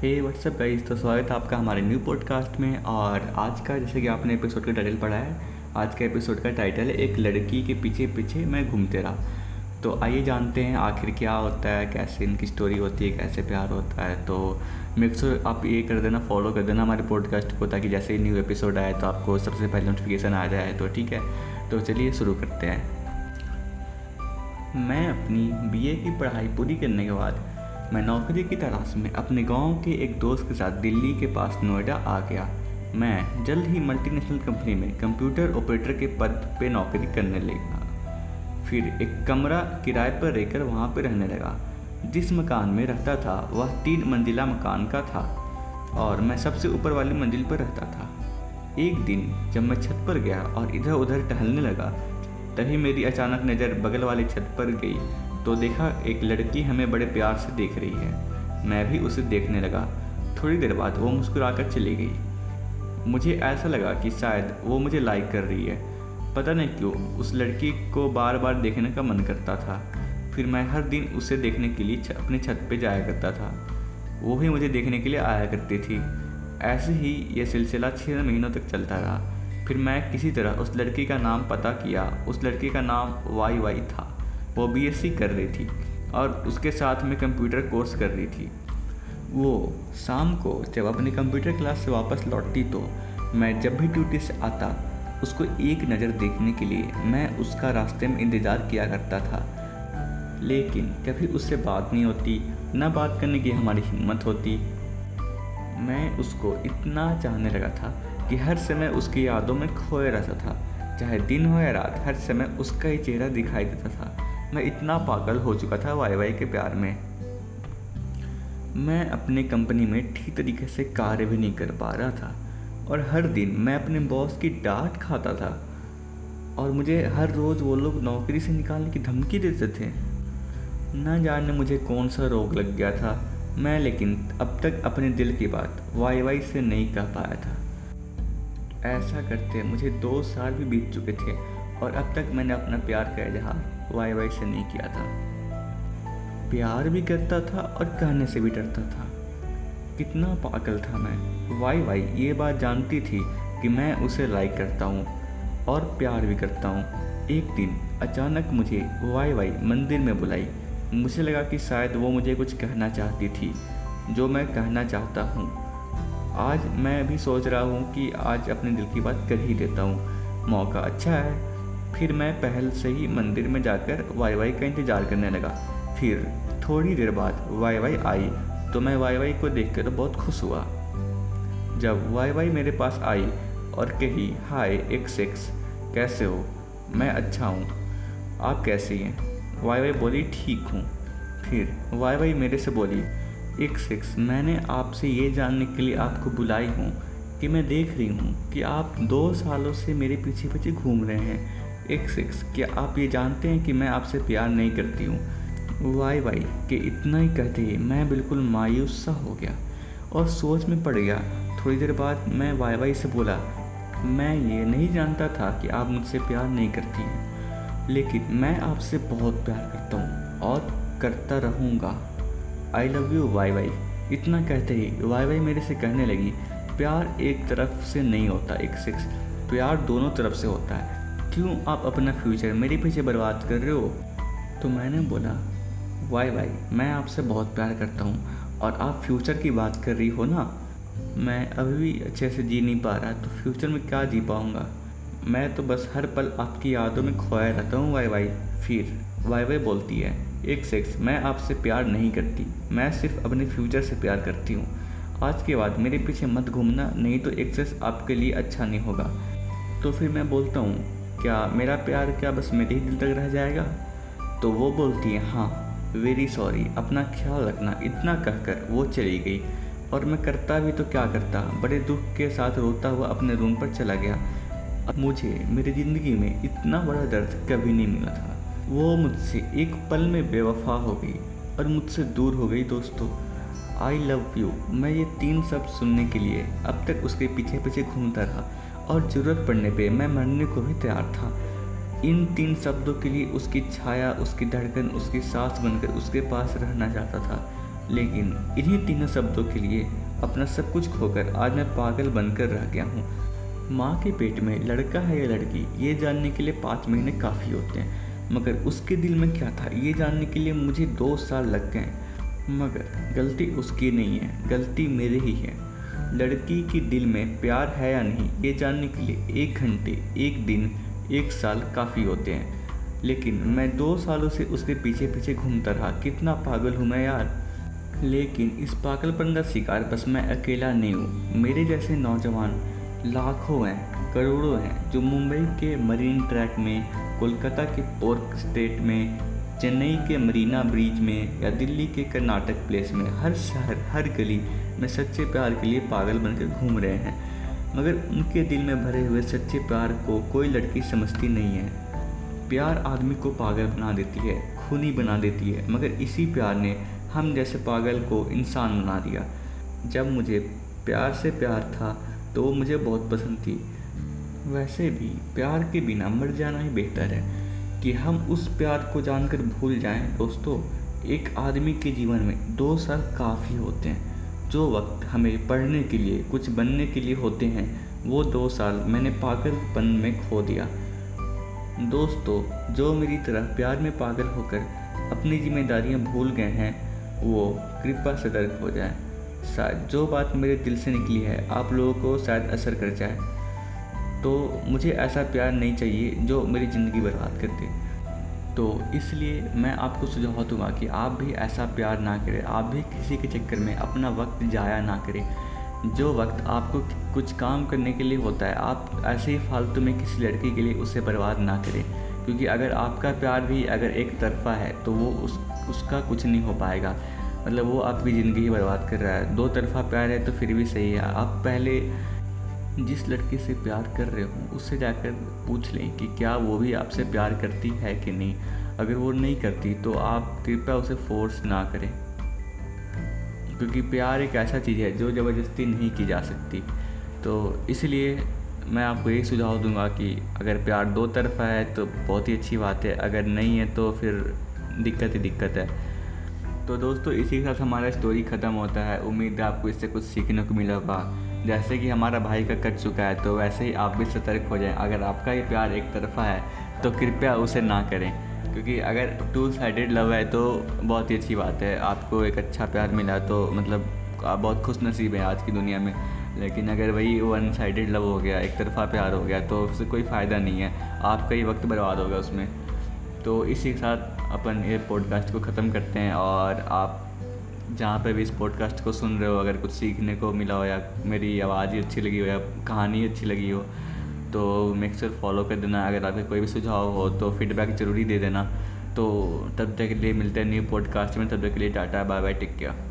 हे WhatsApp guys तो स्वागत है आपका हमारे न्यू पॉडकास्ट में। और आज का, जैसे कि आपने एपिसोड का टाइटल पढ़ा है, आज का एपिसोड का टाइटल है, एक लड़की के पीछे पीछे मैं घूमते रहा तो आइए जानते हैं आखिर क्या होता है, कैसे इनकी स्टोरी होती है, कैसे प्यार होता है। तो मेक श्योर आप ये कर देना फॉलो कर देना हमारे पॉडकास्ट को, ताकि जैसे ही न्यू एपिसोड आए तो आपको सबसे पहले नोटिफिकेशन आ जाए। तो ठीक है तो चलिए शुरू करते हैं। मैं अपनी बीए की पढ़ाई पूरी करने के बाद, मैं नौकरी की तलाश में अपने गाँव के एक दोस्त के साथ दिल्ली के पास नोएडा आ गया। मैं जल्द ही मल्टीनेशनल कंपनी में कंप्यूटर ऑपरेटर के पद पे नौकरी करने लगा। फिर एक कमरा किराए पर रहकर वहाँ पर रहने लगा। जिस मकान में रहता था, वह तीन मंजिला मकान का था और मैं सबसे ऊपर वाली मंजिल पर रहता था। एक दिन जब मैं छत पर गया और इधर उधर टहलने लगा तभी मेरी अचानक नज़र बगल वाली छत पर गई तो देखा एक लड़की हमें बड़े प्यार से देख रही है। मैं भी उसे देखने लगा। थोड़ी देर बाद वो मुस्कुराकर चली गई। मुझे ऐसा लगा कि शायद वो मुझे लाइक कर रही है। पता नहीं क्यों, उस लड़की को बार बार देखने का मन करता था। फिर मैं हर दिन उसे देखने के लिए अपनी छत पे जाया करता था। वो भी मुझे देखने के लिए आया करती थी। ऐसे ही यह सिलसिला छः महीनों तक चलता रहा। फिर मैं किसी तरह उस लड़की का नाम पता किया। उस लड़की का नाम वाई वाई था। वो बीएससी कर रही थी और उसके साथ में कंप्यूटर कोर्स कर रही थी। वो शाम को जब अपनी कंप्यूटर क्लास से वापस लौटती तो मैं जब भी ड्यूटी से आता, उसको एक नज़र देखने के लिए मैं उसका रास्ते में इंतज़ार किया करता था। लेकिन कभी उससे बात नहीं होती, ना बात करने की हमारी हिम्मत होती। मैं उसको इतना चाहने लगा था कि हर समय उसकी यादों में खोए रहता था। चाहे दिन हो या रात, हर समय उसका ही चेहरा दिखाई देता था। मैं इतना पागल हो चुका था वाई वाई के प्यार में। मैं अपने कंपनी में ठीक तरीके से कार्य भी नहीं कर पा रहा था। और हर दिन मैं अपने बॉस की डांट खाता था। और मुझे हर रोज़ वो लोग नौकरी से निकालने की धमकी देते थे। न जाने मुझे कौन सा रोग लग गया था। मैं लेकिन अब तक अपने दिल की बात वाई वाई से नहीं कह पाया था। ऐसा करते मुझे दो साल भी बीत चुके थे और अब तक मैंने अपना प्यार का इजहार वाई वाई से नहीं किया था। प्यार भी करता था और कहने से भी डरता था। कितना पागल था मैं। वाई वाई, ये बात जानती थी कि मैं उसे लाइक करता हूँ और प्यार भी करता हूँ। एक दिन अचानक मुझे वाई वाई मंदिर में बुलाई। मुझे लगा कि शायद वो मुझे कुछ कहना चाहती थी, जो मैं कहना चाहता हूँ। आज मैं भी सोच रहा हूँ कि आज अपने दिल की बात कर ही देता हूँ। मौका अच्छा है। फिर मैं पहल से ही मंदिर में जाकर वाई वाई का इंतज़ार करने लगा। फिर थोड़ी देर बाद वाई वाई आई तो मैं वाई वाई को देख कर बहुत खुश हुआ। जब वाई वाई मेरे पास आई और कही, हाय एक सिक्स कैसे हो? मैं अच्छा हूँ। आप कैसी हैं? वाई वाई बोली, ठीक हूँ। फिर वाई वाई मेरे से बोली एक सिक्स मैंने आपसे ये जानने के लिए आपको बुलाई हूँ कि मैं देख रही हूँ कि आप दो सालों से मेरे पीछे पीछे घूम रहे हैं। एक सिक्स क्या आप ये जानते हैं कि मैं आपसे प्यार नहीं करती हूँ? वाई वाई, के इतना ही कहते ही, मैं बिल्कुल मायूस सा हो गया और सोच में पड़ गया। थोड़ी देर बाद मैं वाई वाई से बोला, मैं ये नहीं जानता था कि आप मुझसे प्यार नहीं करती हैं, लेकिन मैं आपसे बहुत प्यार करता हूँ और करता रहूँगा। I love you why why इतना कहते ही वाई वाई मेरे से कहने लगी, प्यार एक तरफ़ से नहीं होता, एक सिक्स प्यार दोनों तरफ़ से होता है। क्यों आप अपना फ्यूचर मेरे पीछे बर्बाद कर रहे हो? तो मैंने बोला वाई वाई मैं आपसे बहुत प्यार करता हूँ। और आप फ्यूचर की बात कर रही हो ना? मैं अभी भी अच्छे से जी नहीं पा रहा तो फ्यूचर में क्या जी पाऊँगा? मैं तो बस हर पल आपकी यादों में खोया रहता हूँ, वाई वाई। फिर वाई वाई बोलती है, एक सेक्स, मैं आपसे प्यार नहीं करती। मैं सिर्फ़ अपने फ्यूचर से प्यार करती हूँ। आज के बाद मेरे पीछे मत घूमना, नहीं तो एक सेक्स आपके लिए अच्छा नहीं होगा। तो फिर मैं बोलता हूँ, क्या मेरा प्यार क्या बस मेरे ही दिल तक रह जाएगा? तो वो बोलती है हाँ वेरी सॉरी अपना ख्याल रखना, इतना कहकर वो चली गई। और मैं करता भी तो क्या करता, बड़े दुख के साथ रोता हुआ अपने रूम पर चला गया। अब मुझे मेरी ज़िंदगी में इतना बड़ा दर्द कभी नहीं मिला था। वो मुझसे एक पल में बेवफा हो गई और मुझसे दूर हो गई। दोस्तों आई लव यू मैं ये तीन शब्द सुनने के लिए अब तक उसके पीछे पीछे घूमता रहा और ज़रूरत पड़ने पे मैं मरने को भी तैयार था। इन तीन शब्दों के लिए उसकी छाया, उसकी धड़कन, उसकी सांस बनकर उसके पास रहना चाहता था। लेकिन इन्हीं तीनों शब्दों के लिए अपना सब कुछ खोकर आज मैं पागल बनकर रह गया हूँ। माँ के पेट में लड़का है या लड़की, ये जानने के लिए पाँच महीने काफ़ी होते हैं। मगर उसके दिल में क्या था, ये जानने के लिए मुझे दो साल लग गए मगर गलती उसकी नहीं है, गलती मेरे ही है। लड़की के दिल में प्यार है या नहीं, ये जानने के लिए एक घंटे, एक दिन, एक साल काफ़ी होते हैं। लेकिन मैं दो सालों से उसके पीछे पीछे घूमता रहा, कितना पागल हूँ मैं यार। लेकिन इस पागलपन का शिकार बस मैं अकेला नहीं हूँ, मेरे जैसे नौजवान लाखों हैं, करोड़ों हैं, जो मुंबई के मरीन ट्रैक में, कोलकाता के पोर्क स्टेट में, चेन्नई के मरीना ब्रिज में या दिल्ली के कर्नाटक प्लेस में, हर शहर, हर गली में सच्चे प्यार के लिए पागल बनकर घूम रहे हैं। मगर उनके दिल में भरे हुए सच्चे प्यार को कोई लड़की समझती नहीं है। प्यार आदमी को पागल बना देती है, खूनी बना देती है, मगर इसी प्यार ने हम जैसे पागल को इंसान बना दिया। जब मुझे प्यार से प्यार था तो वो मुझे बहुत पसंद थी। वैसे भी प्यार के बिना मर जाना ही बेहतर है कि हम उस प्यार को जानकर भूल जाएँ। दोस्तों, एक आदमी के जीवन में दो साल काफ़ी होते हैं। जो वक्त हमें पढ़ने के लिए, कुछ बनने के लिए होते हैं, वो दो साल मैंने पागलपन में खो दिया। दोस्तों, जो मेरी तरह प्यार में पागल होकर अपनी जिम्मेदारियाँ भूल गए हैं, वो कृपा सतर्क हो जाए। शायद जो बात मेरे दिल से निकली है, आप लोगों को शायद असर कर जाए। तो मुझे ऐसा प्यार नहीं चाहिए जो मेरी ज़िंदगी बर्बाद कर दे। तो इसलिए मैं आपको सुझाव दूँगा कि आप भी ऐसा प्यार ना करें। आप भी किसी के चक्कर में अपना वक्त जाया ना करें। जो वक्त आपको कुछ काम करने के लिए होता है, आप ऐसे ही फालतू में किसी लड़की के लिए उसे बर्बाद ना करें। क्योंकि अगर आपका प्यार भी अगर एक तरफा है तो वो उस, उसका कुछ नहीं हो पाएगा। मतलब वो आपकी ज़िंदगी ही बर्बाद कर रहा है। दो तरफा प्यार है तो फिर भी सही है। आप पहले जिस लड़की से प्यार कर रहे हो, उससे जाकर पूछ लें कि क्या वो भी आपसे प्यार करती है कि नहीं। अगर वो नहीं करती तो आप कृपया उसे फोर्स ना करें। क्योंकि प्यार एक ऐसा चीज़ है जो ज़बरदस्ती नहीं की जा सकती। तो इसलिए मैं आपको यही सुझाव दूँगा कि अगर प्यार दो तरफा है तो बहुत ही अच्छी बात है। अगर नहीं है तो फिर दिक्कत ही दिक्कत है। तो दोस्तों, इसी के साथ हमारा स्टोरी ख़त्म होता है। उम्मीद है आपको इससे कुछ सीखने को मिला होगा। जैसे कि हमारा भाई का कट चुका है तो वैसे ही आप भी सतर्क हो जाएँ। अगर आपका ये प्यार एक तरफा है तो कृपया उसे ना करें। क्योंकि अगर टू साइडेड लव है तो बहुत ही अच्छी बात है। आपको एक अच्छा प्यार मिला तो मतलब आप बहुत खुश नसीब है आज की दुनिया में। लेकिन अगर वही वन साइडेड लव हो गया, एक तरफा प्यार हो गया तो उससे कोई फ़ायदा नहीं है। आपका ही वक्त बर्बाद होगा उसमें। तो इसी के साथ अपन ये पॉडकास्ट को ख़त्म करते हैं और आप जहाँ पर भी इस पॉडकास्ट को सुन रहे हो, अगर कुछ सीखने को मिला हो या मेरी आवाज़ ही अच्छी लगी हो या कहानी अच्छी लगी हो तो मेक श्योर फॉलो कर देना। अगर आपके कोई भी सुझाव हो तो फीडबैक ज़रूरी दे देना। तो तब तक के लिए मिलते हैं न्यू पॉडकास्ट में। तब तक के लिए tata bye bye take care